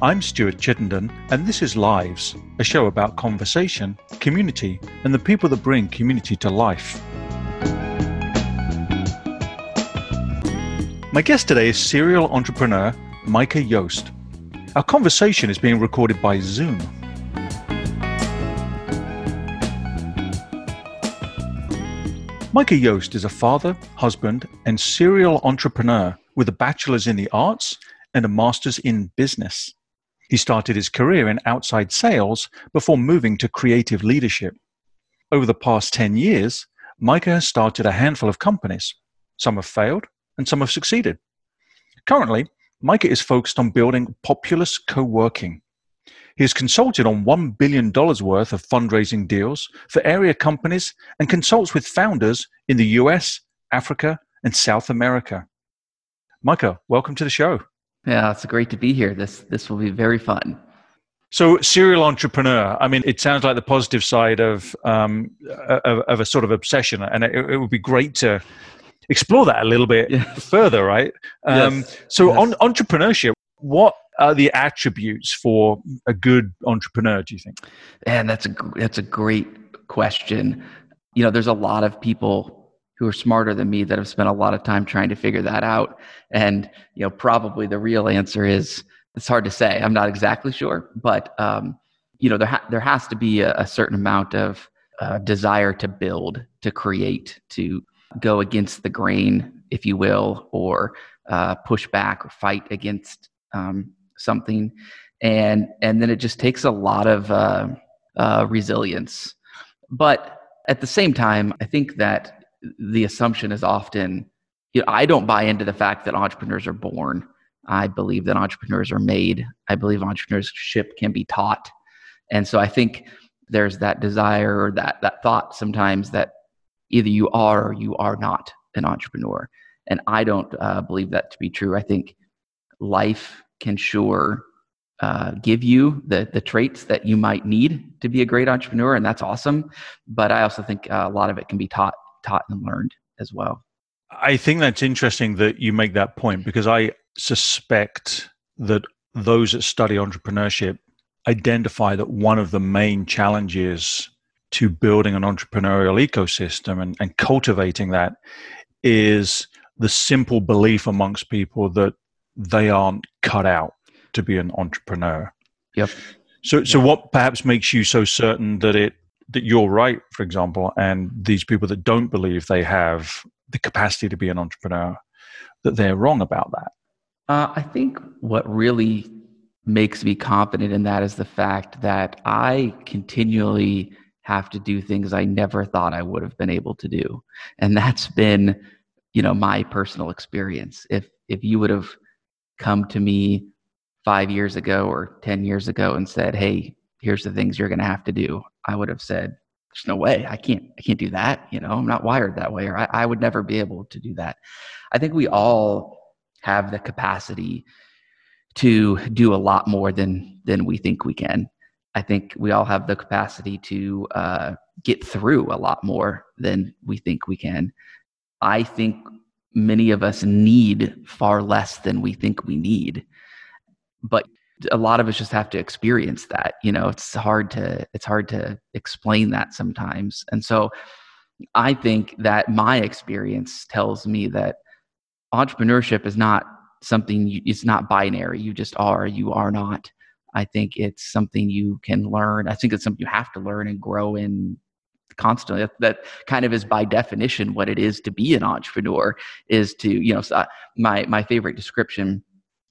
I'm Stuart Chittenden, and this is Lives, a show about conversation, community, and the people that bring community to life. My guest today is serial entrepreneur Micah Yost. Our conversation is being recorded by Zoom. Micah Yost is a father, husband, and serial entrepreneur with a bachelor's in the arts and a master's in business. He started his career in outside sales before moving to creative leadership. Over the past 10 years, Micah has started a handful of companies. Some have failed and some have succeeded. Currently, Micah is focused on building Populous Co-working. He has consulted on $1 billion worth of fundraising deals for area companies and consults with founders in the US, Africa, and South America. Micah, welcome to the show. Yeah, it's great to be here. This this will be very fun. So, serial entrepreneur. I mean, it sounds like the positive side of um, of, of, a sort of obsession, and it, it, would be great to explore that a little bit yes. further, right? Um, yes. So, yes. On, entrepreneurship. What are the attributes for a good entrepreneur? Do you think? And that's a that's a great question. You know, there's a lot of people who are smarter than me that have spent a lot of time trying to figure that out. And you know, probably the real answer is it's hard to say. I'm not exactly sure, but um, you know, there ha- there has to be a, a certain amount of uh, desire to build, to create, to go against the grain, if you will, or uh, push back or fight against um, something, and and then it just takes a lot of uh, uh resilience. But at the same time, I think that the assumption is often you know, I don't buy into the fact that entrepreneurs are born. I believe that entrepreneurs are made. I believe entrepreneurship can be taught. And so I think there's that desire or that that thought sometimes that either you are or you are not an entrepreneur. And I don't uh, believe that to be true. I think life can sure uh, give you the the traits that you might need to be a great entrepreneur, and that's awesome. But I also think uh, a lot of it can be taught taught and learned as well. I think that's interesting that you make that point because I suspect that those that study entrepreneurship identify that one of the main challenges to building an entrepreneurial ecosystem and, and cultivating that is the simple belief amongst people that they aren't cut out to be an entrepreneur. Yep. So, so what perhaps makes you so certain that it that you're right, for example, and these people that don't believe they have the capacity to be an entrepreneur, that they're wrong about that? Uh, I think what really makes me confident in that is the fact that I continually have to do things I never thought I would have been able to do. And that's been, you know, my personal experience. If if you would have come to me 5 years ago or 10 years ago and said, "Hey, here's the things you're going to have to do. I would have said, there's no way I can't, I can't do that. You know, I'm not wired that way, or I, I would never be able to do that. I think we all have the capacity to do a lot more than, than we think we can. I think we all have the capacity to uh, get through a lot more than we think we can. I think many of us need far less than we think we need. But a lot of us just have to experience that you know it's hard to it's hard to explain that sometimes. And so i think that my experience tells me that entrepreneurship is not something you, it's not binary. You just are you are not. I think it's something you can learn. I think it's something you have to learn and grow in constantly. That, that kind of is by definition what it is to be an entrepreneur is to you know my my favorite description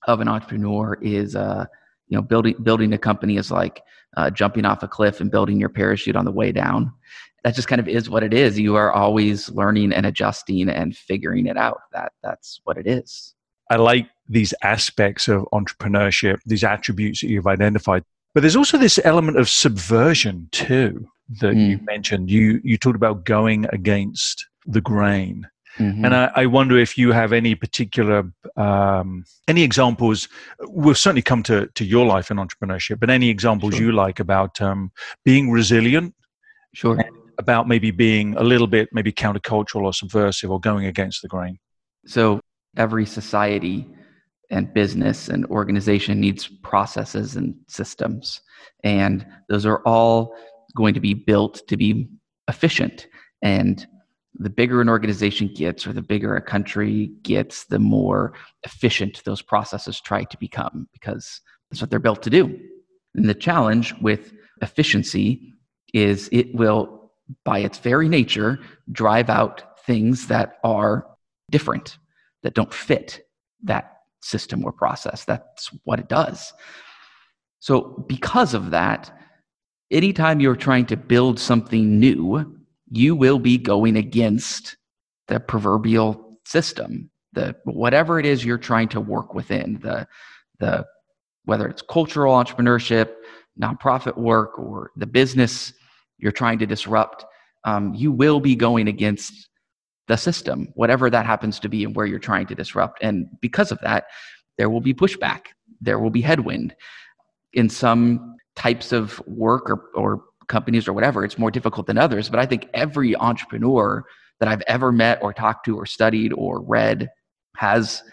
of an entrepreneur is uh, you know building building a company is like uh, jumping off a cliff and building your parachute on the way down. That just kind of is what it is. You are always learning and adjusting and figuring it out. That that's what it is. I like these aspects of entrepreneurship these attributes that you've identified but there's also this element of subversion too that mm. you mentioned. You you talked about going against the grain Mm-hmm. And I, I, wonder if you have any particular um, any examples. We'll certainly come to to your life in entrepreneurship, but any examples sure. you like about um, being resilient, sure, about maybe being a little bit maybe countercultural or subversive or going against the grain. So every society and business and organization needs processes and systems. And those are all going to be built to be efficient. And the bigger an organization gets or the bigger a country gets, the more efficient those processes try to become because that's what they're built to do. And the challenge with efficiency is it will, by its very nature, drive out things that are different, that don't fit that system or process. That's what it does. So, because of that, anytime you're trying to build something new, you will be going against the proverbial system, the whatever it is you're trying to work within, the the whether it's cultural entrepreneurship, nonprofit work, or the business you're trying to disrupt, um, you will be going against the system, whatever that happens to be and where you're trying to disrupt. And because of that, there will be pushback, there will be headwind. In some types of work or, or companies or whatever, it's more difficult than others. But I think every entrepreneur that I've ever met or talked to or studied or read has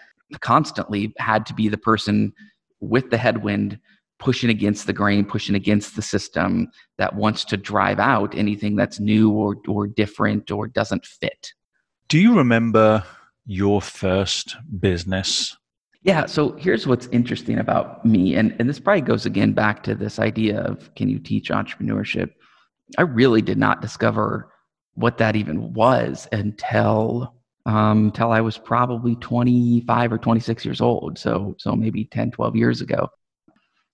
constantly had to be the person with the headwind pushing against the grain, pushing against the system that wants to drive out anything that's new or, or different or doesn't fit. Do you remember your first business? Yeah, so here's what's interesting about me, and, and this probably goes again back to this idea of can you teach entrepreneurship? I really did not discover what that even was until um, until I was probably 25 or 26 years old. So so maybe 10, 12 years ago.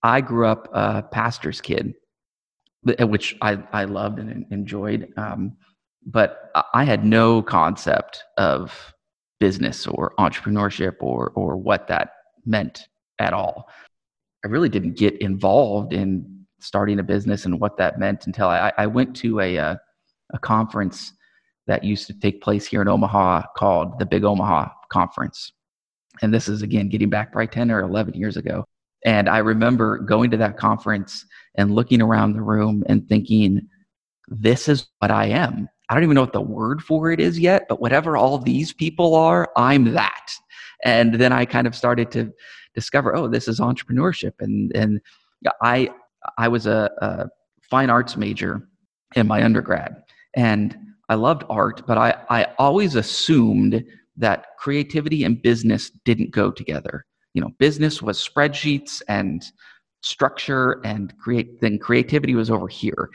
I grew up a pastor's kid, which I, I loved and enjoyed. Um, but I had no concept of business or entrepreneurship or or what that meant at all. I really didn't get involved in starting a business and what that meant until I, I went to a, a, uh, a conference that used to take place here in Omaha called the Big Omaha Conference. And this is again getting back probably 10 or 11 years ago. And I remember going to that conference and looking around the room and thinking, this is what I am. I don't even know what the word for it is yet, but whatever all these people are, I'm that. And then I kind of started to discover, oh, this is entrepreneurship. And and I I was a, a fine arts major in my undergrad, and I loved art, but I I always assumed that creativity and business didn't go together. You know, business was spreadsheets and structure and create then creativity was over here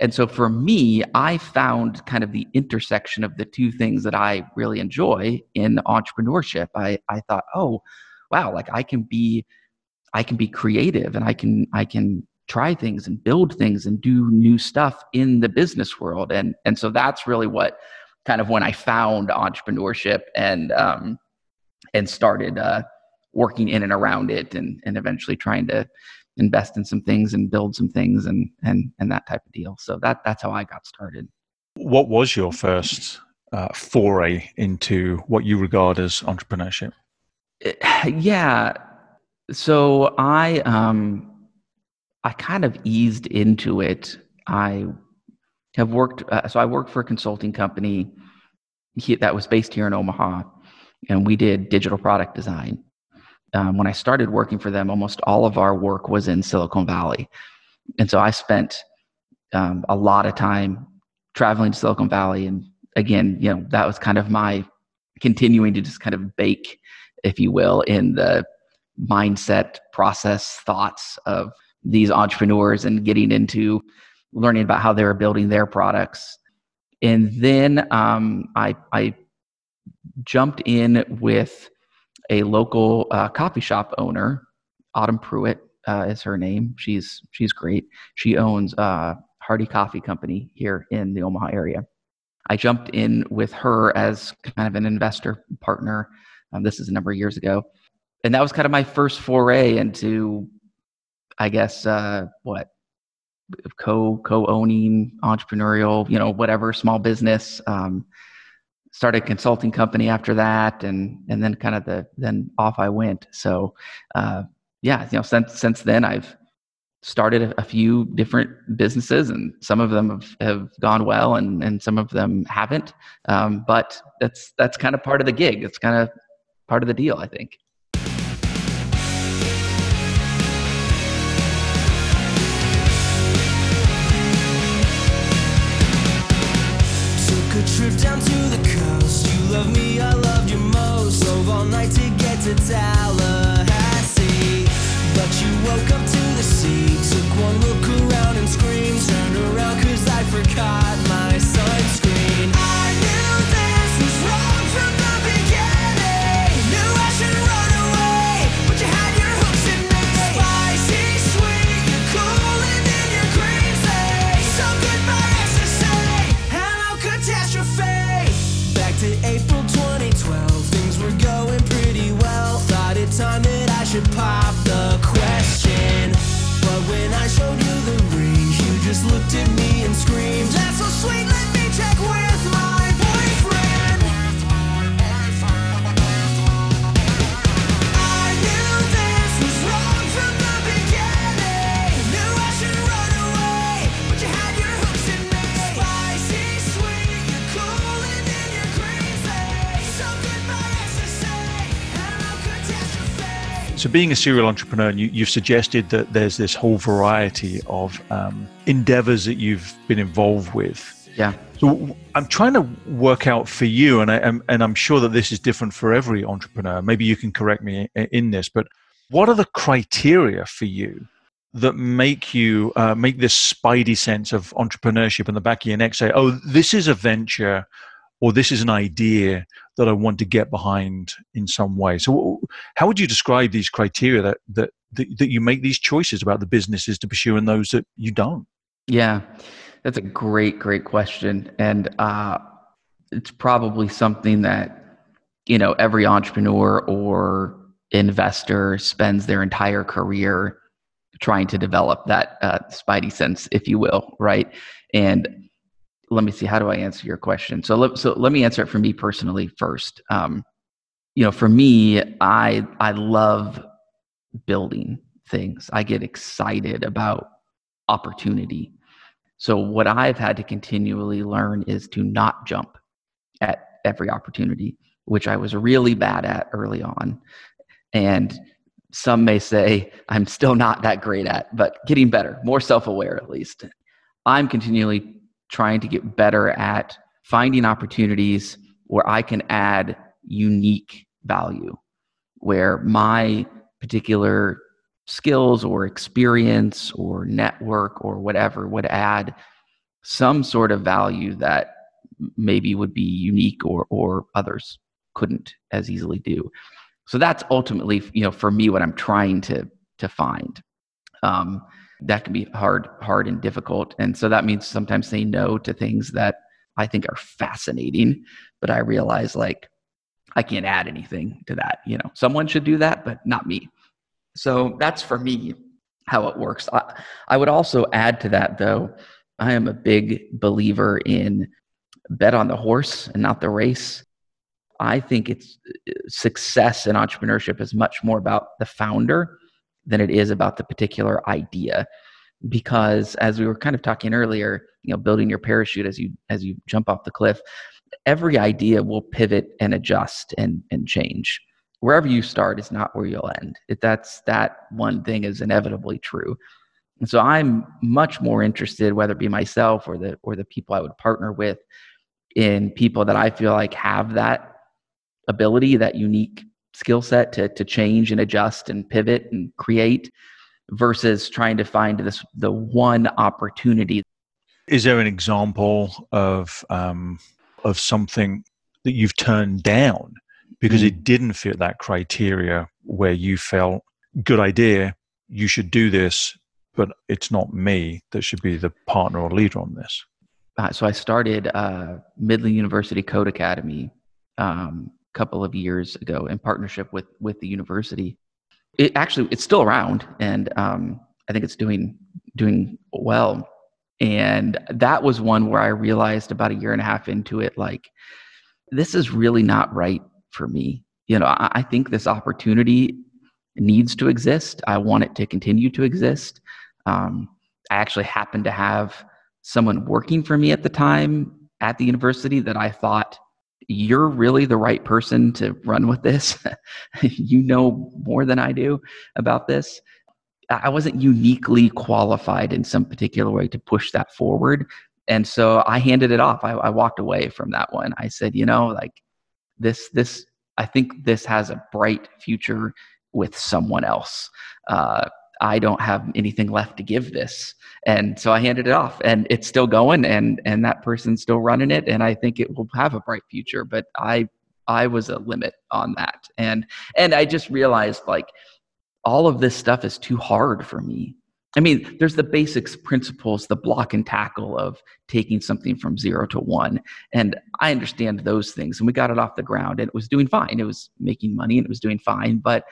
and so for me, I found kind of the intersection of the two things that I really enjoy in entrepreneurship. I, I thought, oh, wow, like I can be I can be creative and I can I can try things and build things and do new stuff in the business world. And and so that's really what kind of when I found entrepreneurship and um and started uh working in and around it and and eventually trying to invest in some things and build some things and and and that type of deal. So that that's how I got started. What was your first uh, foray into what you regard as entrepreneurship? Yeah, so I um I kind of eased into it. I have worked uh, so I worked for a consulting company that was based here in Omaha and we did digital product design um, when I started working for them, almost all of our work was in Silicon Valley. And so I spent um, a lot of time traveling to Silicon Valley. And again, you know, that was kind of my continuing to just kind of bake, if you will, in the mindset, process, thoughts of these entrepreneurs and getting into learning about how they were building their products. And then um, I, I jumped in with a local uh, coffee shop owner, Autumn Pruitt uh, is her name. She's she's great. She owns uh, Hardy Coffee Company here in the Omaha area. I jumped in with her as kind of an investor partner. Um, this is a number of years ago, and that was kind of my first foray into, I guess, uh, what co co owning entrepreneurial, you know, whatever small business. Um, started a consulting company after that, and and then kind of the then off I went. So uh, yeah, you know, since since then I've started a, a few different businesses, and some of them have, have gone well, and and some of them haven't. Um, but that's that's kind of part of the gig. It's kind of part of the deal, I think. trip down to to get pop the question. But when I showed you the ring, you just looked at me and screamed, That's so sweet, let me So, being a serial entrepreneur, you, you've suggested that there's this whole variety of um, endeavors that you've been involved with. Yeah. So, I'm trying to work out for you, and I am, and I'm sure that this is different for every entrepreneur. Maybe you can correct me in this, but what are the criteria for you that make you uh, make this spidey sense of entrepreneurship in the back of your neck? Say, "Oh, this is a venture." Or this is an idea that I want to get behind in some way. So, how would you describe these criteria that, that that that you make these choices about the businesses to pursue and those that you don't? Yeah, that's a great, great question, and uh, it's probably something that you know every entrepreneur or investor spends their entire career trying to develop that uh, spidey sense, if you will, right? And let me see, how do I answer your question? So, let, so let me answer it for me personally first. Um, you know, for me, I I love building things. I get excited about opportunity. So what I've had to continually learn is to not jump at every opportunity, which I was really bad at early on. And some may say I'm still not that great at, but getting better, more self aware at least. I'm continually trying to get better at finding opportunities where I can add unique value, where my particular skills or experience or network or whatever would add some sort of value that maybe would be unique or or others couldn't as easily do. So that's ultimately you know for me what i'm trying to to find. Um, that can be hard hard and difficult and so that means sometimes saying no to things that i think are fascinating but i realize like i can't add anything to that you know someone should do that but not me so that's for me how it works. I, I would also add to that, though, I am a big believer in bet on the horse and not the race. I think it's uh, success in entrepreneurship is much more about the founder than it is about the particular idea. Because as we were kind of talking earlier, you know, building your parachute as you as you jump off the cliff, every idea will pivot and adjust and and change wherever you start is not where you'll end. It, that's that one thing is inevitably true. And so I'm much more interested, whether it be myself or the or the people I would partner with, in people that I feel like have that ability, that unique skill set to to change and adjust and pivot and create, versus trying to find this the one opportunity. Is there an example of um, of something that you've turned down because Mm. it didn't fit that criteria where you felt good idea, you should do this, but it's not me that should be the partner or leader on this? Uh, so I started uh, Midland University Code Academy um, couple of years ago in partnership with with the university. It actually it's still around, and um, I think it's doing doing well. And that was one where I realized about a year and a half into it, like this is really not right for me. You know, I, I think this opportunity needs to exist. I want it to continue to exist. Um, I actually happened to have someone working for me at the time at the university that I thought you're really the right person to run with this. you know more than I do about this. I wasn't uniquely qualified in some particular way to push that forward. and so I handed it off. I, I walked away from that one. I said, you know, like this, this, I think this has a bright future with someone else. Uh, I don't have anything left to give this. And so I handed it off and it's still going and and that person's still running it and I think it will have a bright future, but I I was a limit on that. And and I just realized like all of this stuff is too hard for me. I mean, there's the basics principles, the block and tackle of taking something from zero to one. And I understand those things. And we got it off the ground and it was doing fine. It was making money and it was doing fine. But,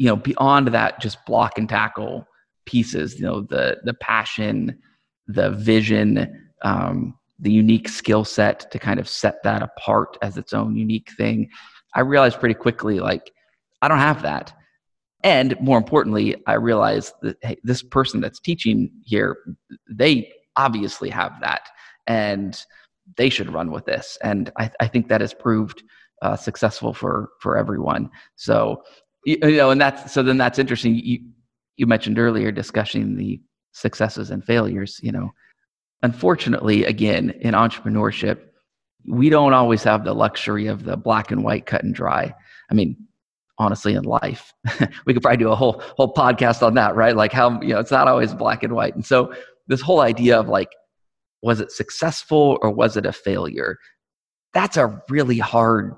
you know, beyond that, just block and tackle pieces, you know, the the passion, the vision, um, the unique skill set to kind of set that apart as its own unique thing. I realized pretty quickly, like, I don't have that. And more importantly, I realized that hey, this person that's teaching here, they obviously have that, and they should run with this. And I, I think that has proved uh, successful for for everyone. So you, you know, and that's so then that's interesting. You you mentioned earlier discussing the successes and failures. You know, unfortunately, again in entrepreneurship, we don't always have the luxury of the black and white cut and dry. I mean, honestly in life we could probably do a whole whole podcast on that right like how you know it's not always black and white and so this whole idea of like was it successful or was it a failure that's a really hard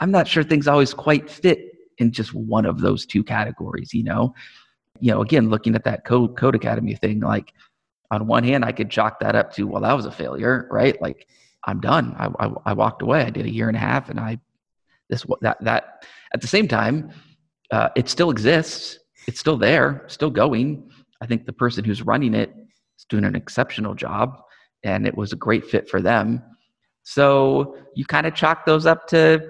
i'm not sure things always quite fit in just one of those two categories you know you know again looking at that code code academy thing like on one hand i could chalk that up to well that was a failure right like i'm done i, I, I walked away i did a year and a half and i this that that at the same time, uh, it still exists. It's still there, still going. I think the person who's running it is doing an exceptional job, and it was a great fit for them. So you kind of chalk those up to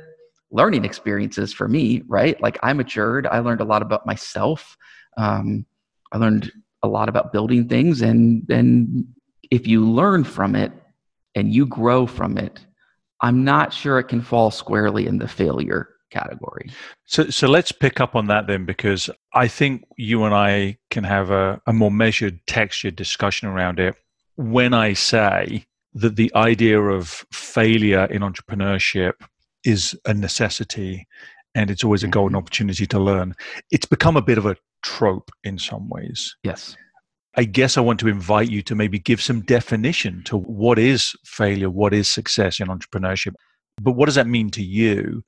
learning experiences for me, right? Like I matured. I learned a lot about myself. Um, I learned a lot about building things, and and if you learn from it and you grow from it, I'm not sure it can fall squarely in the failure category. So, so let's pick up on that then, because I think you and I can have a, a more measured, textured discussion around it. When I say that the idea of failure in entrepreneurship is a necessity and it's always a golden Mm-hmm. opportunity to learn, it's become a bit of a trope in some ways. Yes. I guess I want to invite you to maybe give some definition to what is failure, what is success in entrepreneurship, but what does that mean to you?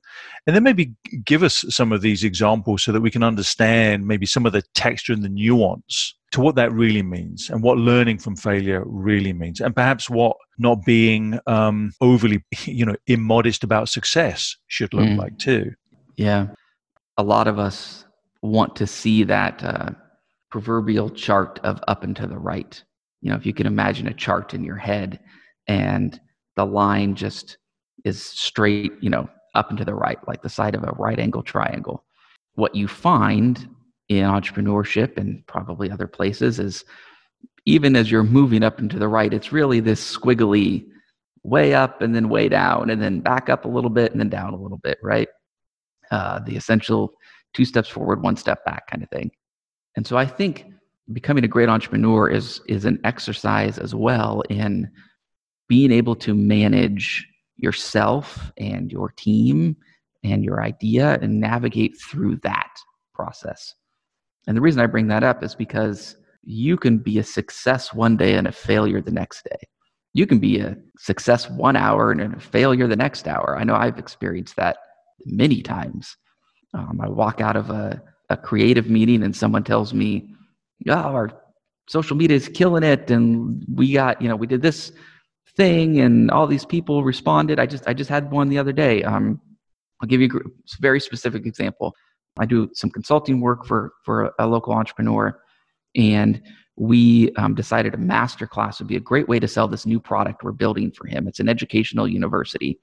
And then maybe give us some of these examples so that we can understand maybe some of the texture and the nuance to what that really means and what learning from failure really means, and perhaps what not being um, overly, you know, immodest about success should look Mm. like too. Yeah. A lot of us want to see that uh, proverbial chart of up and to the right. You know, if you can imagine a chart in your head and the line just is straight, you know, up and to the right, like the side of a right angle triangle. What you find in entrepreneurship and probably other places is even as you're moving up and to the right, it's really this squiggly way up and then way down and then back up a little bit and then down a little bit, right? uh, the essential two steps forward, one step back kind of thing. And so I think becoming a great entrepreneur is is an exercise as well in being able to manage yourself and your team and your idea and navigate through that process. And the reason I bring that up is because you can be a success one day and a failure the next day. You can be a success one hour and a failure the next hour. I know I've experienced that many times. Um, I walk out of a, a creative meeting and someone tells me, "Oh, our social media is killing it, and we got you know we did this thing, and all these people responded." I just I just had one the other day. Um, I'll give you a very specific example. I do some consulting work for for a local entrepreneur, and we um, decided a master class would be a great way to sell this new product we're building for him. It's an educational university.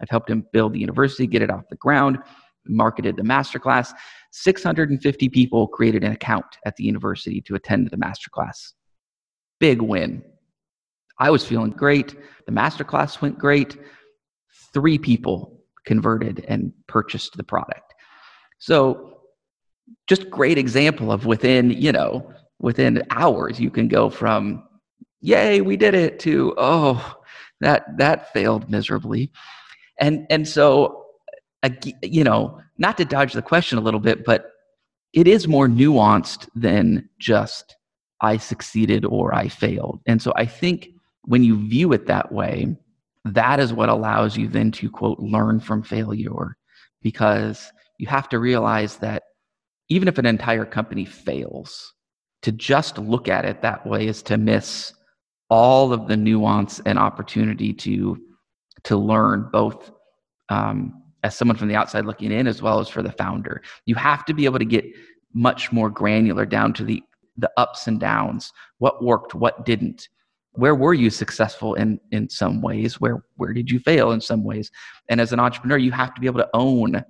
I've helped him build the university, get it off the ground, marketed the masterclass. 650 people created an account at the university to attend the masterclass. Big win. I was feeling great. The masterclass went great. Three people converted and purchased the product. So, just great example of within, you know, within hours, you can go from yay, we did it, to oh, that that failed miserably. And and so you know, not to dodge the question a little bit, but it is more nuanced than just I succeeded or I failed. And so I think when you view it that way, that is what allows you then to quote learn from failure. Because you have to realize that even if an entire company fails, to just look at it that way is to miss all of the nuance and opportunity to to learn both um, as someone from the outside looking in as well as for the founder. You have to be able to get much more granular down to the the ups and downs. What worked what didn't where were you successful in in some ways? Where where did you fail in some ways? And as an entrepreneur you have to be able to own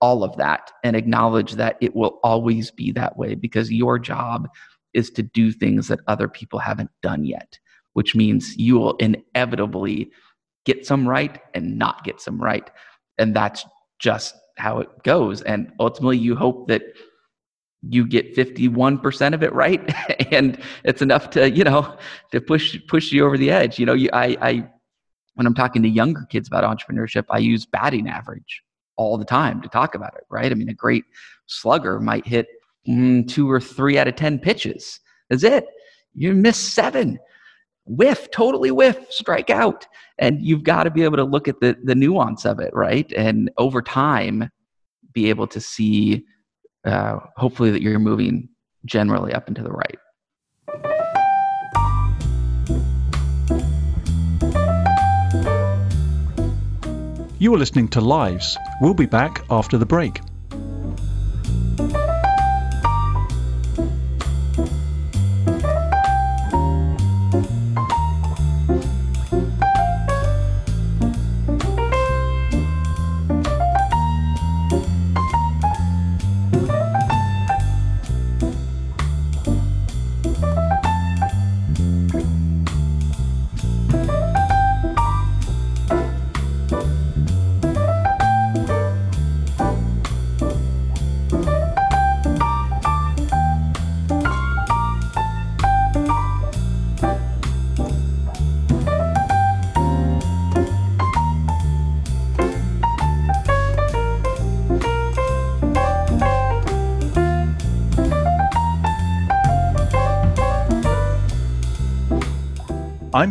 all of that and acknowledge that it will always be that way because your job is to do things that other people haven't done yet which means you will inevitably get some right and not get some right. And that's just how it goes. And ultimately you hope that you get 51% of it right and it's enough to you know to push push you over the edge. You know you, I, I when i'm talking to younger kids about entrepreneurship i use batting average all the time to talk about it right? I mean a great slugger might hit mm, two or three out of ten pitches. That's it. You miss seven. Whiff totally whiff strike out. And you've got to be able to look at the the nuance of it right? And over time be able to see uh, hopefully that you're moving generally up and to the right. You are listening to Lives. We'll be back after the break.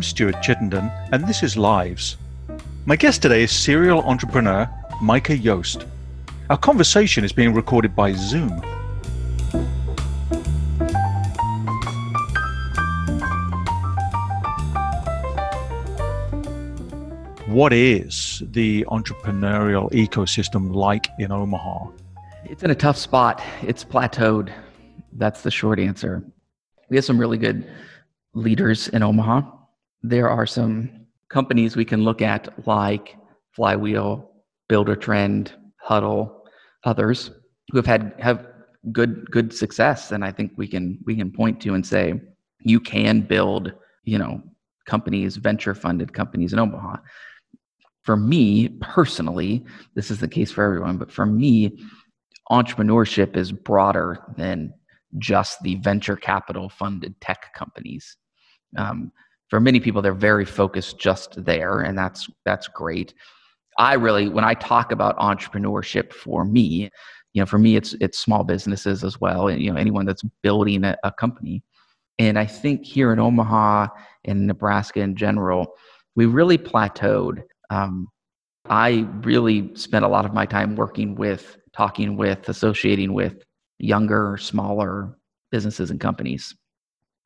I'm Stuart Chittenden, and this is Lives. My guest today is serial entrepreneur Micah Yost. Our conversation is being recorded by Zoom. What is the entrepreneurial ecosystem like in Omaha? It's in a tough spot. It's plateaued. That's the short answer. We have some really good leaders in Omaha there are some companies we can look at like Flywheel, Builder Trend, Hudl, others who have had have good good success, and I think we can we can point to and say you can build you know companies, venture funded companies in Omaha. For me personally, this is the case for everyone, but for me, entrepreneurship is broader than just the venture capital funded tech companies. Um, for many people they're very focused just there and that's that's great. I really when i talk about entrepreneurship for me you know for me it's it's small businesses as well and you know anyone that's building a, a company. And i think here in omaha and nebraska in general we really plateaued. Um, i really spent a lot of my time working with talking with associating with younger smaller businesses and companies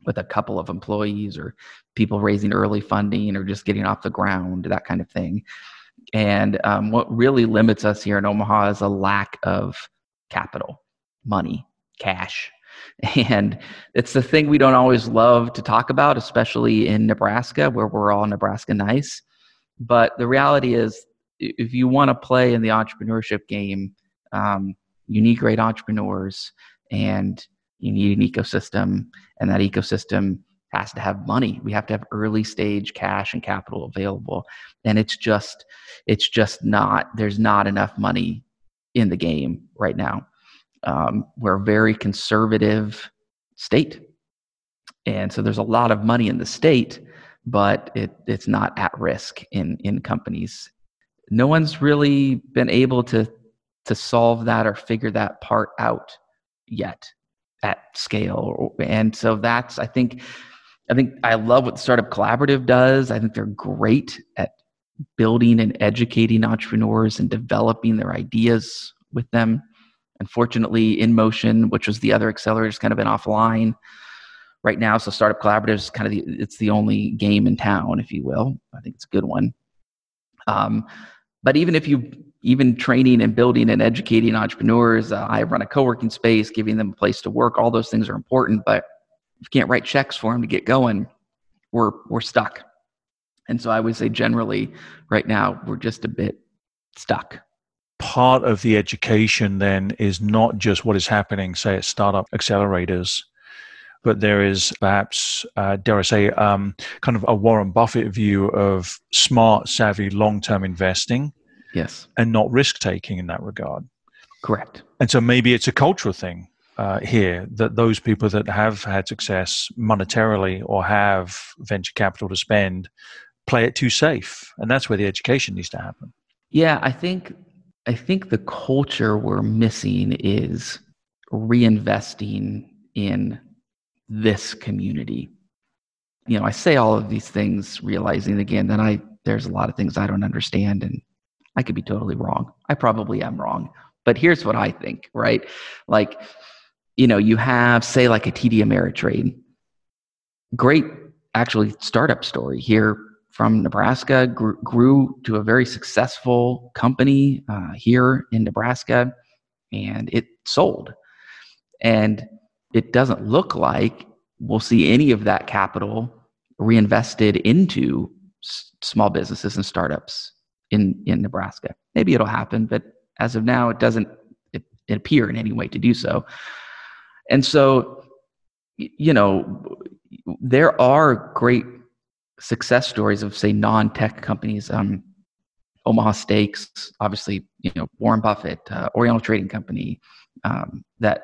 with a couple of employees or people raising early funding or just getting off the ground, that kind of thing. And um, what really limits us here in Omaha is a lack of capital, money, cash. And it's the thing we don't always love to talk about, especially in Nebraska, where we're all Nebraska nice. But the reality is, if you want to play in the entrepreneurship game, um, you need great entrepreneurs and you need an ecosystem and that ecosystem has to have money. We have to have early stage cash and capital available. And it's just it's just not there's not enough money in the game right now. Um, we're a very conservative state. And so there's a lot of money in the state, but it, it's not at risk in in companies. No one's really been able to to solve that or figure that part out yet at scale, and so that's I think I think I love what Startup Collaborative does. I think they're great at building and educating entrepreneurs and developing their ideas with them. Unfortunately, NMotion, which was the other accelerator, has kind of been offline right now. So Startup Collaborative is kind of the, it's the only game in town, if you will. I think it's a good one. Um, but even if you even training and building and educating entrepreneurs, uh, I run a co-working space, giving them a place to work. All those things are important, but if you can't write checks for them to get going, we're we're stuck. And so I would say generally, right now we're just a bit stuck. Part of the education then is not just what is happening, say, at startup accelerators, but there is perhaps, uh, dare I say, um, kind of a Warren Buffett view of smart, savvy, long term investing. Yes. And not risk taking in that regard. Correct. And so maybe it's a cultural thing uh, here that those people that have had success monetarily or have venture capital to spend play it too safe, and that's where the education needs to happen. Yeah, I think I think the culture we're missing is reinvesting in this community. You know, I say all of these things realizing again that I there's a lot of things I don't understand and I could be totally wrong. I probably am wrong. But here's what I think, right? Like you know, you have, say, like a TD Ameritrade. Great, actually, startup story here from Nebraska, grew, grew to a very successful company uh, here in Nebraska, and it sold. And it doesn't look like we'll see any of that capital reinvested into s- small businesses and startups in, in Nebraska. Maybe it'll happen, but as of now, it doesn't it, it appear in any way to do so. And so, you know, there are great success stories of, say, non tech companies. Um, Omaha Steaks, obviously, you know, Warren Buffett, uh, Oriental Trading Company, um, that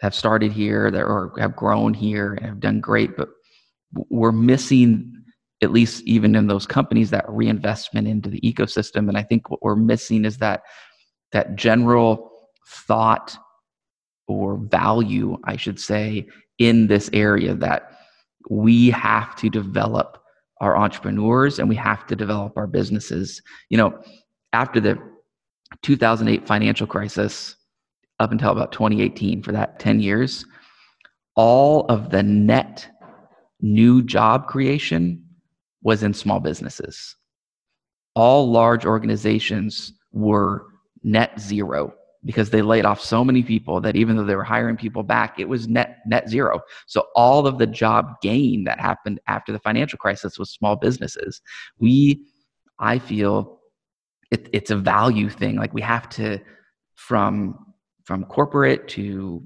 have started here that or have grown here and have done great, but we're missing at least even in those companies that reinvestment into the ecosystem. And I think what we're missing is that that general thought or value, I should say, in this area that we have to develop our entrepreneurs and we have to develop our businesses. You know, after the 2008 financial crisis, up until about 2018, for that 10 years, all of the net new job creation was in small businesses. All large organizations were net zero because they laid off so many people that even though they were hiring people back, it was net net zero. So all of the job gain that happened after the financial crisis was small businesses. We, I feel, it, it's a value thing. Like we have to, from from corporate to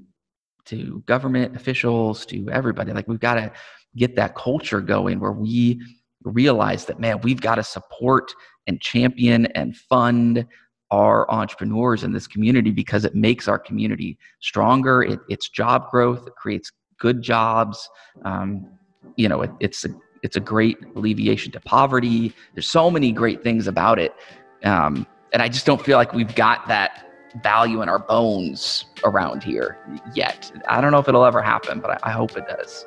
to government officials to everybody, like we've got to get that culture going where we realize that man, we've got to support and champion and fund our entrepreneurs in this community because it makes our community stronger. It, it's job growth. It creates good jobs. Um, you know, it, it's a it's a great alleviation to poverty. There's so many great things about it, um, and I just don't feel like we've got that value in our bones around here yet. I don't know if it'll ever happen, but I, I hope it does.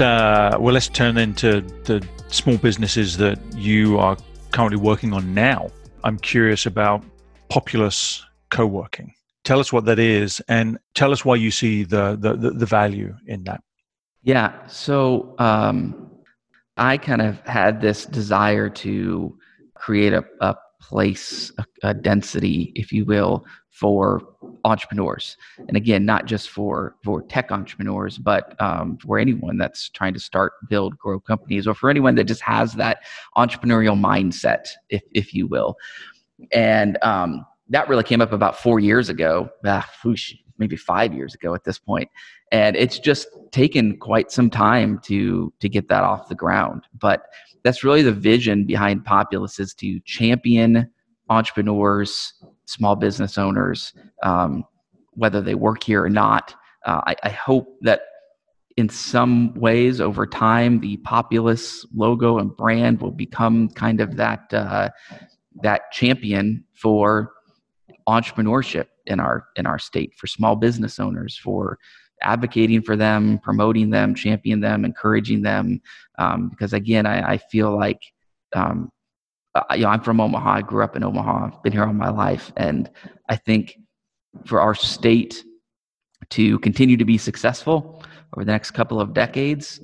Uh, well, let's turn into the small businesses that you are currently working on now. I'm curious about Populous co-working. Tell us what that is, and tell us why you see the the, the, the value in that. Yeah. So um, I kind of had this desire to create a, a place a, a density, if you will, for entrepreneurs. And again, not just for for tech entrepreneurs, but um, for anyone that's trying to start, build, grow companies, or for anyone that just has that entrepreneurial mindset, if if you will. And um, that really came up about four years ago. Ah, maybe five years ago at this point and it's just taken quite some time to to get that off the ground but that's really the vision behind populous is to champion entrepreneurs small business owners um, whether they work here or not. Uh, I, I hope that in some ways over time the populous logo and brand will become kind of that uh, that champion for entrepreneurship in our in our state for small business owners for advocating for them promoting them championing them encouraging them. Um, because again I, I feel like um, you know i'm from omaha. I grew up in omaha. Been here all my life. And i think for our state to continue to be successful over the next couple of decades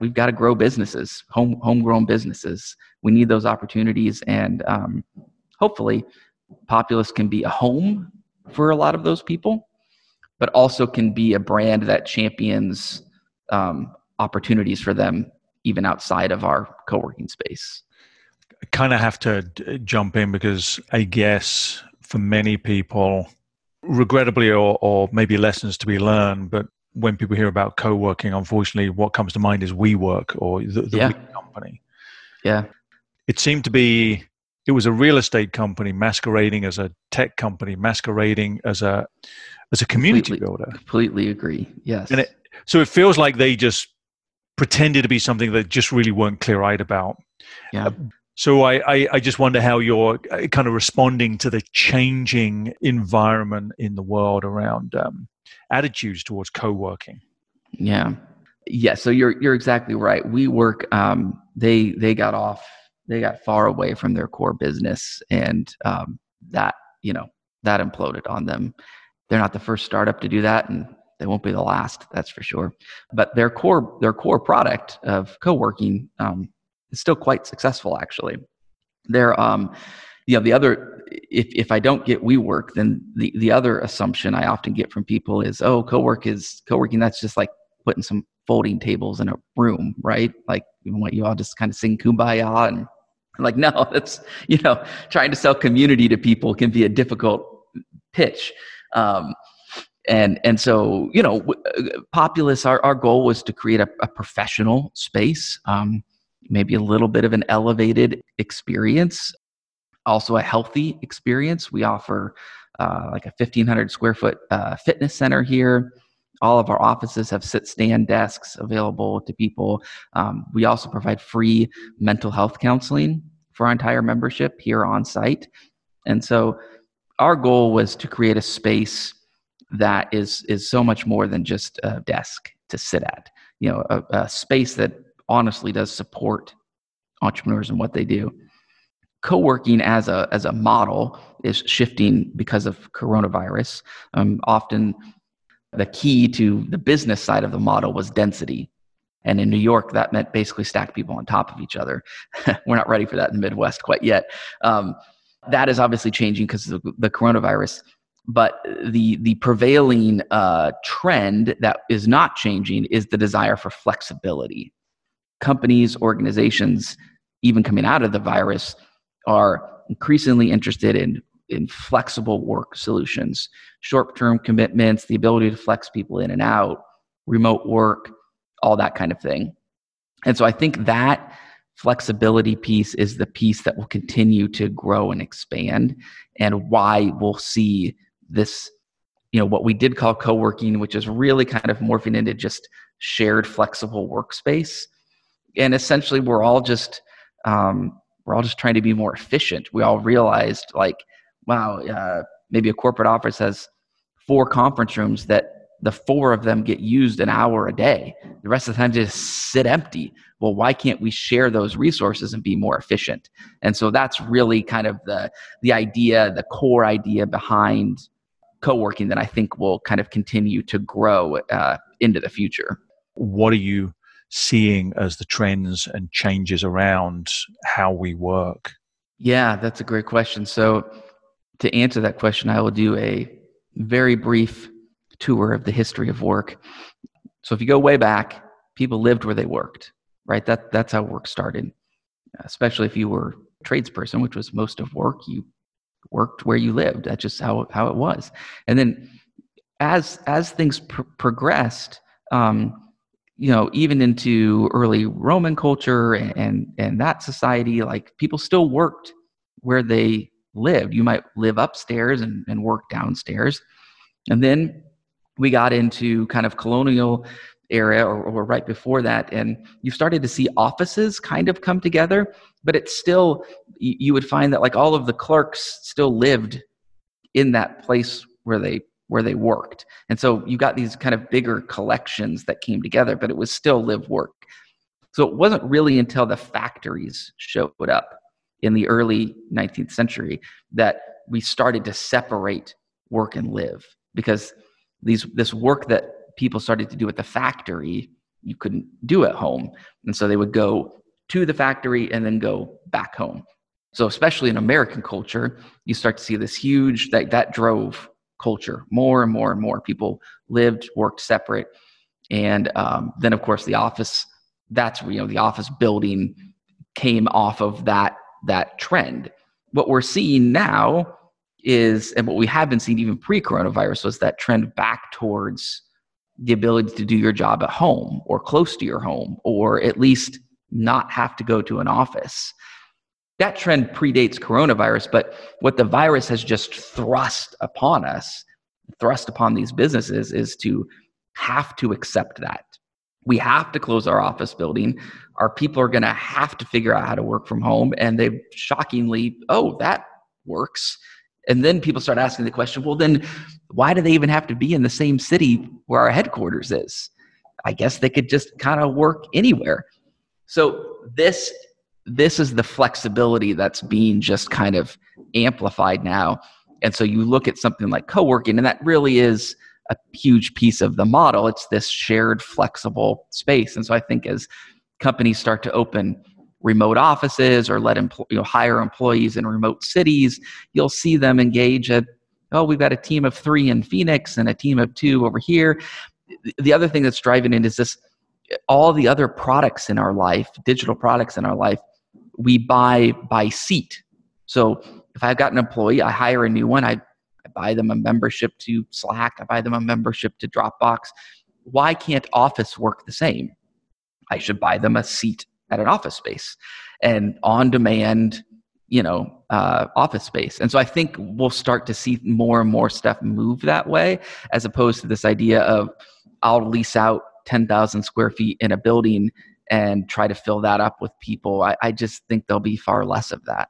we've got to grow businesses home homegrown businesses. We need those opportunities. And um, hopefully populous can be a home for a lot of those people, but also can be a brand that champions um, opportunities for them even outside of our co-working space. Kind of have to d- jump in because I guess for many people, regrettably or, or maybe lessons to be learned, but when people hear about co-working, unfortunately, what comes to mind is WeWork or the, the Yeah. We company. Yeah, It seemed to be it was a real estate company masquerading as a tech company, masquerading as a as a community Completely. builder. completely agree. Yes. And it, so it feels like they just pretended to be something that just really weren't clear eyed about. yeah. Uh, So I, I, I just wonder how you're uh, kind of responding to the changing environment in the world around um, attitudes towards co-working. Yeah. Yeah. So you're you're exactly right. WeWork. Um, they they got off. They got far away from their core business, and um, that you know that imploded on them. They're not the first startup to do that, and they won't be the last. That's for sure. But their core their core product of co-working um, is still quite successful. Actually, they're um, you know the other if if I don't get WeWork, then the the other assumption I often get from people is, oh, co-work is co-working. That's just like putting some folding tables in a room, right? Like you want you all just kind of sing kumbaya and like, no, that's you know, trying to sell community to people can be a difficult pitch. Um, and and so you know, uh, populous. Our our goal was to create a, a professional space, um, maybe a little bit of an elevated experience, also a healthy experience. We offer uh, like a 1,500 square foot uh, fitness center here. All of our offices have sit stand desks available to people. Um, we also provide free mental health counseling for our entire membership here on site. And so our goal was to create a space that is is so much more than just a desk to sit at. You know, a, a space that honestly does support entrepreneurs and what they do. Co-working as a as a model is shifting because of coronavirus. Um, often, the key to the business side of the model was density, and in New York, that meant basically stack people on top of each other. We're not ready for that in the Midwest quite yet. Um, that is obviously changing because of the coronavirus. But the the prevailing uh, trend that is not changing is the desire for flexibility. Companies, organizations, even coming out of the virus, are increasingly interested in in flexible work solutions, short term commitments, the ability to flex people in and out, remote work, all that kind of thing. And so I think that flexibility piece is the piece that will continue to grow and expand and why we'll see this you know what we did call co-working which is really kind of morphing into just shared flexible workspace and essentially we're all just um, we're all just trying to be more efficient. We all realized like wow uh, maybe a corporate office has four conference rooms that the four of them get used an hour a day. The rest of the time just sit empty. Well why can't we share those resources and be more efficient? And so that's really kind of the the idea the core idea behind co-working that i think will kind of continue to grow uh, into the future. What are you seeing as the trends and changes around how we work? Yeah, that's a great question. So, to answer that question, I will do a very brief tour of the history of work. So, if you go way back, people lived where they worked, right? That that's how work started. Especially if you were a tradesperson, which was most of work, you worked where you lived. That's just how how it was. And then, as as things pr- progressed, um, you know, even into early Roman culture and, and, that society, like people still worked where they lived. You might live upstairs and, and work downstairs. And then we got into kind of colonial era or, or right before that, and you started to see offices kind of come together, but it's still, you would find that like all of the clerks still lived in that place where they where they worked. And so you got these kind of bigger collections that came together, but it was still live work. So it wasn't really until the factories showed up in the early 19th century that we started to separate work and live because these this work that people started to do at the factory you couldn't do at home and so they would go to the factory and then go back home so especially in american culture you start to see this huge that that drove culture. More and more and more people lived, worked separate, and um, then of course the office. That's you know the office building came off of that that trend. What we're seeing now is, and what we have been seeing even pre-coronavirus was that trend back towards the ability to do your job at home or close to your home, or at least not have to go to an office that trend predates coronavirus, but what the virus has just thrust upon us, thrust upon these businesses, is to have to accept that. We have to close our office building. Our people are going to have to figure out how to work from home. And they shockingly, oh, that works. And then people start asking the question well, then why do they even have to be in the same city where our headquarters is? I guess they could just kind of work anywhere. So, this this is the flexibility that's being just kind of amplified now. And so you look at something like co working, and that really is a huge piece of the model. It's this shared, flexible space. And so I think as companies start to open remote offices or let empl- you know hire employees in remote cities, you'll see them engage at oh we've got a team of three in Phoenix and a team of two over here. The other thing that's driving it is this all the other products in our life, digital products in our life, we buy by seat. So if I've got an employee, I hire a new one, I, I buy them a membership to Slack, I buy them a membership to Dropbox. Why can't Office work the same? I should buy them a seat at an office space and on demand you know uh, office space and so i think we'll start to see more and more stuff move that way as opposed to this idea of i'll lease out 10000 square feet in a building and try to fill that up with people. I, I just think there'll be far less of that.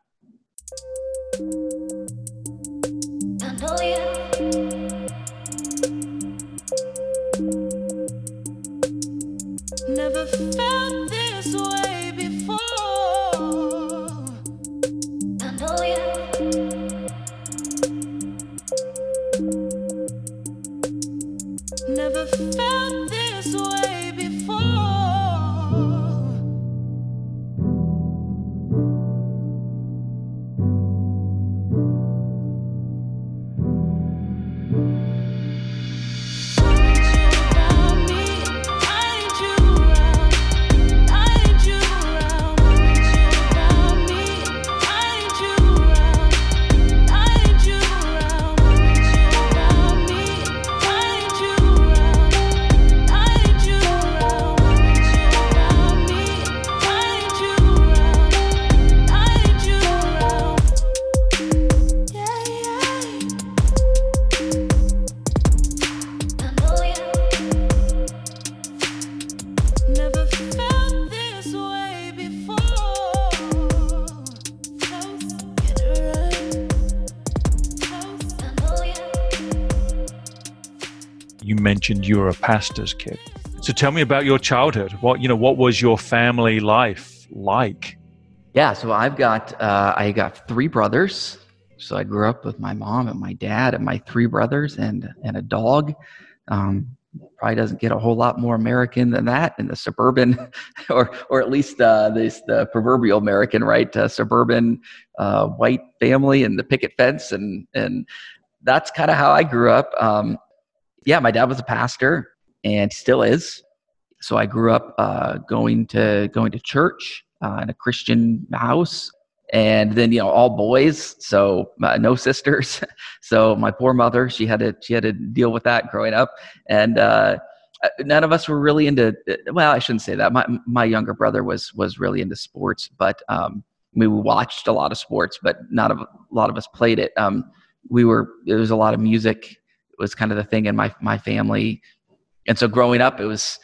Mentioned you were a pastor's kid. So tell me about your childhood. What you know, what was your family life like? Yeah, so I've got uh, I got three brothers. So I grew up with my mom and my dad and my three brothers and and a dog. Um, probably doesn't get a whole lot more American than that in the suburban, or or at least uh, this the proverbial American, right? Uh, suburban uh, white family and the picket fence, and and that's kind of how I grew up. Um, yeah, my dad was a pastor and still is. So I grew up uh, going to going to church uh, in a Christian house, and then you know all boys, so uh, no sisters. so my poor mother, she had to she had to deal with that growing up, and uh, none of us were really into. Well, I shouldn't say that. My my younger brother was was really into sports, but um, we watched a lot of sports, but not a lot of us played it. Um, we were there was a lot of music was kind of the thing in my my family, and so growing up, it was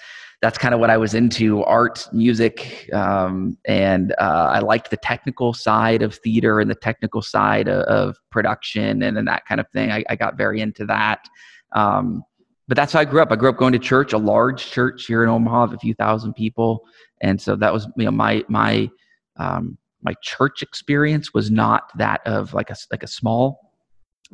that's kind of what I was into art, music, um, and uh, I liked the technical side of theater and the technical side of, of production and, and, that kind of thing. I, I got very into that. Um, but that's how I grew up. I grew up going to church, a large church here in Omaha of a few thousand people, and so that was you know my my um, my church experience was not that of like a like a small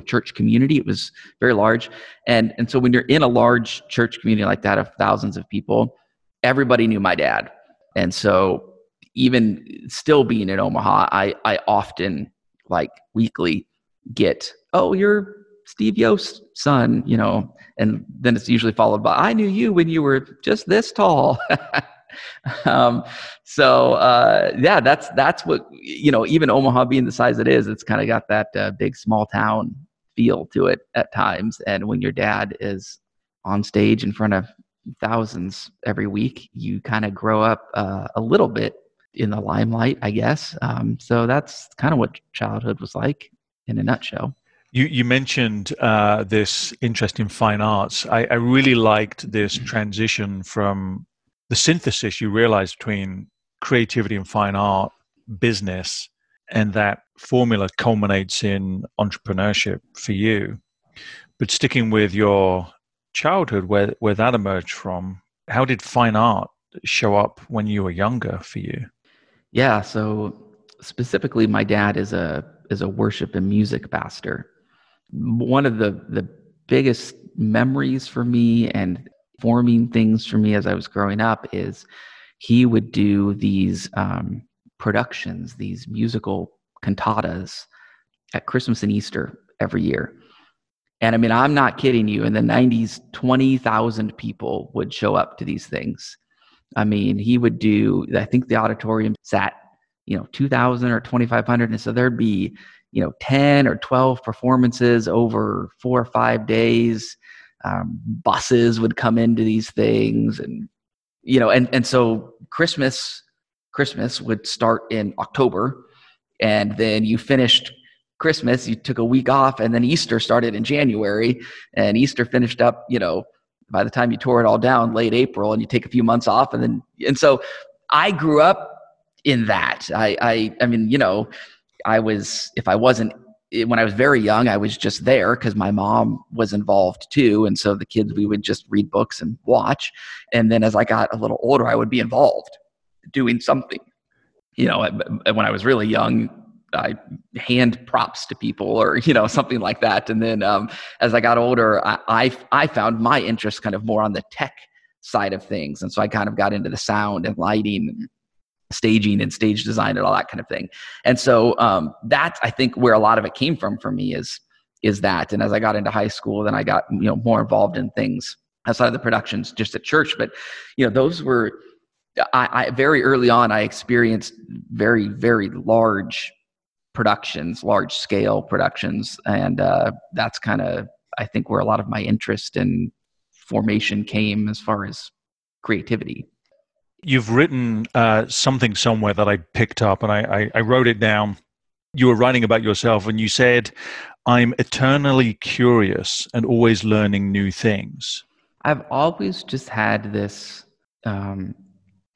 church community. It was very large. And, and so when you're in a large church community like that of thousands of people, everybody knew my dad. And so even still being in Omaha, I, I often like weekly get, oh, you're Steve Yost's son, you know, and then it's usually followed by, I knew you when you were just this tall. um, so uh, yeah, that's that's what you know. Even Omaha being the size it is, it's kind of got that uh, big small town feel to it at times. And when your dad is on stage in front of thousands every week, you kind of grow up uh, a little bit in the limelight, I guess. Um, so that's kind of what childhood was like in a nutshell. You, you mentioned uh, this interest in fine arts. I, I really liked this transition from the synthesis you realize between creativity and fine art, business, and that formula culminates in entrepreneurship for you. But sticking with your childhood, where, where that emerged from, how did fine art show up when you were younger for you? Yeah, so specifically, my dad is a is a worship and music pastor. One of the the biggest memories for me and forming things for me as I was growing up is he would do these um, productions, these musical cantatas at Christmas and Easter every year. And I mean, I'm not kidding you. In the 90s, 20,000 people would show up to these things. I mean, he would do, I think the auditorium sat, you know, 2,000 or 2,500. And so there'd be, you know, 10 or 12 performances over four or five days um, buses would come into these things and you know and and so christmas christmas would start in october. And then you finished christmas you took a week off and then easter started in january. And easter finished up you know by the time you tore it all down late april and you take a few months off and then and so i grew up in that. I i i mean you know i was if i wasn't when I was very young, I was just there because my mom was involved too. And so the kids, we would just read books and watch. And then as I got a little older, I would be involved doing something. You know, when I was really young, I hand props to people or, you know, something like that. And then um, as I got older, I, I, I found my interest kind of more on the tech side of things. And so I kind of got into the sound and lighting staging and stage design and all that kind of thing. And so um, that's I think where a lot of it came from for me is is that. And as I got into high school, then I got you know more involved in things outside of the productions just at church. But you know those were I, I very early on I experienced very very large productions, large scale productions, and uh, that's kind of I think where a lot of my interest and formation came as far as creativity you've written uh, something somewhere that I picked up and I, I, I wrote it down. You were writing about yourself and you said, I'm eternally curious and always learning new things. I've always just had this. Um,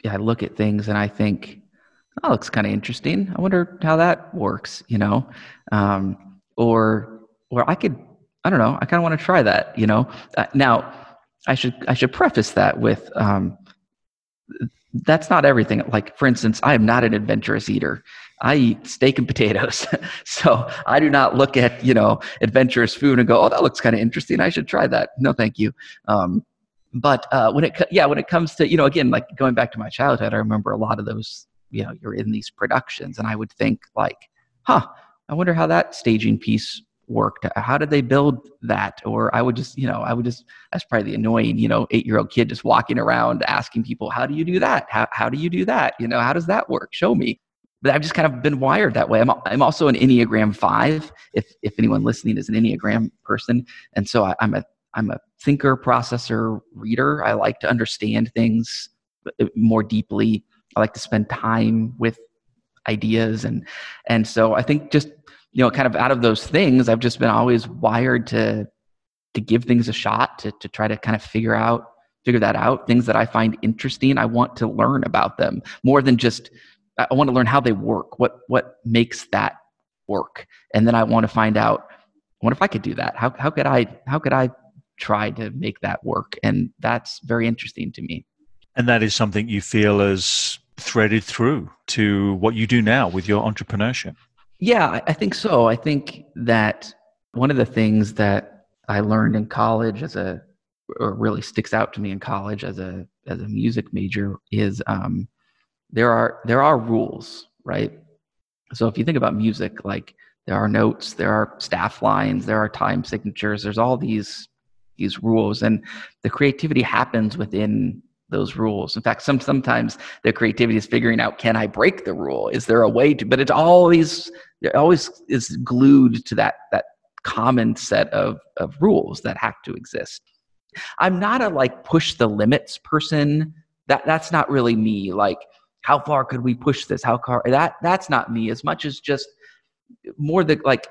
yeah, I look at things and I think, oh, looks kind of interesting. I wonder how that works, you know, um, or or I could, I don't know, I kind of want to try that, you know. Uh, now, I should I should preface that with um, that's not everything. Like, for instance, I am not an adventurous eater. I eat steak and potatoes. so I do not look at, you know, adventurous food and go, oh, that looks kind of interesting. I should try that. No, thank you. Um, but uh, when it yeah when it comes to you know again like going back to my childhood i remember a lot of those you know you're in these productions and i would think like huh i wonder how that staging piece worked. How did they build that? Or i would just you know i would just that's probably the annoying you know eight year old kid just walking around asking people how do you do that? How, how do you do that? You know how does that work? Show me. But i've just kind of been wired that way. I'm, I'm also an enneagram 5 if if anyone listening is an enneagram person. And so I, i'm a i'm a thinker processor reader. I like to understand things uh, more deeply. I like to spend time with ideas. And and so i think just you know kind of out of those things i've just been always wired to to give things a shot to to try to kind of figure out figure that out. Things that i find interesting i want to learn about them more than just i want to learn how they work what what makes that work. And then i want to find out what if i could do that. How how could i how could i try to make that work? And that's very interesting to me. And that is something you feel as threaded through to what you do now with your entrepreneurship. Yeah, I- think so. I think that one of the things that I learned in college as a or really sticks out to me in college as a as a music major is um, there are there are rules, right? So if you think about music, like there are notes, there are staff lines, there are time signatures, there's all these these rules, and the creativity happens within those rules. In fact, some sometimes the creativity is figuring out can I break the rule? Is there a way to? But it's always it always is glued to that that common set of of rules that have to exist. I'm not a like push the limits person. That that's not really me. Like how far could we push this? How far that that's not me as much as just more the like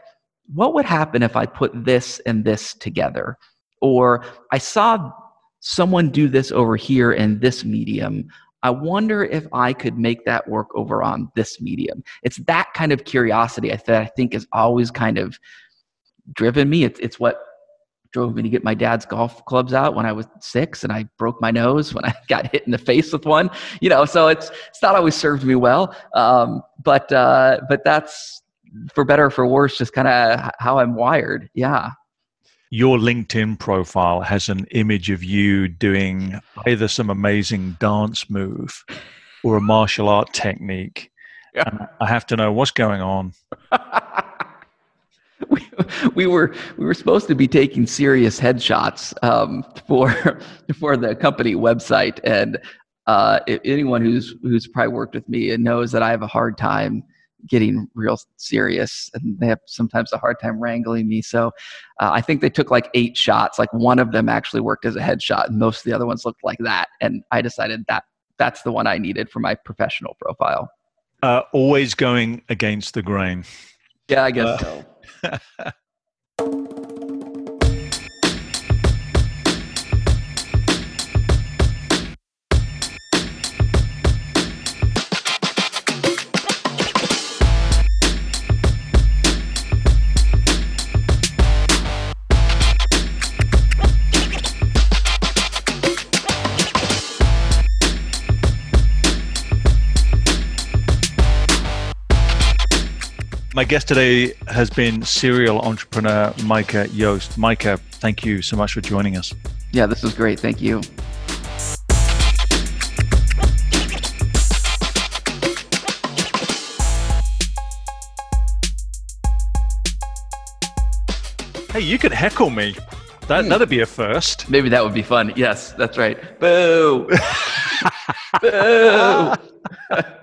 what would happen if I put this and this together? Or I saw someone do this over here in this medium. I wonder if I could make that work over on this medium. It's that kind of curiosity that I think is always kind of driven me. It's it's what drove me to get my dad's golf clubs out when I was six, and I broke my nose when I got hit in the face with one. You know, so it's it's not always served me well. Um, but uh, but that's for better or for worse, just kind of how I'm wired. Yeah. Your LinkedIn profile has an image of you doing either some amazing dance move or a martial art technique. Yeah. And I have to know what's going on. we, we were we were supposed to be taking serious headshots um, for for the company website, and uh, anyone who's who's probably worked with me and knows that I have a hard time getting real serious, and they have sometimes a hard time wrangling me. So uh, I think they took like eight shots. Like one of them actually worked as a headshot, and most of the other ones looked like that. And I decided that that's the one I needed for my professional profile. Uh, always going against the grain. Yeah, I guess Uh, so. guest today has been serial entrepreneur Micah Yost. Micah, thank you so much for joining us. Yeah, this was great. Thank you. Hey, you could heckle me. That, Hmm. That'd be a first. Maybe that would be fun. Yes, that's right. Boo. Boo.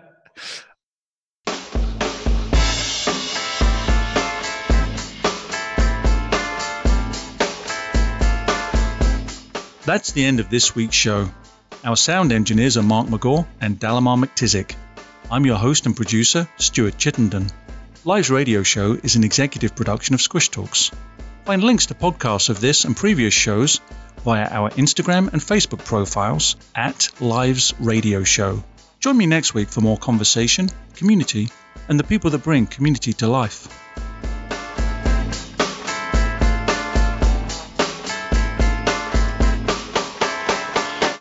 That's the end of this week's show. Our sound engineers are Mark McGaw and Dalamar McTizik. I'm your host and producer, Stuart Chittenden. Live's radio show is an executive production of Squish Talks. Find links to podcasts of this and previous shows via our Instagram and Facebook profiles at Lives Radio Show. Join me next week for more conversation, community, and the people that bring community to life.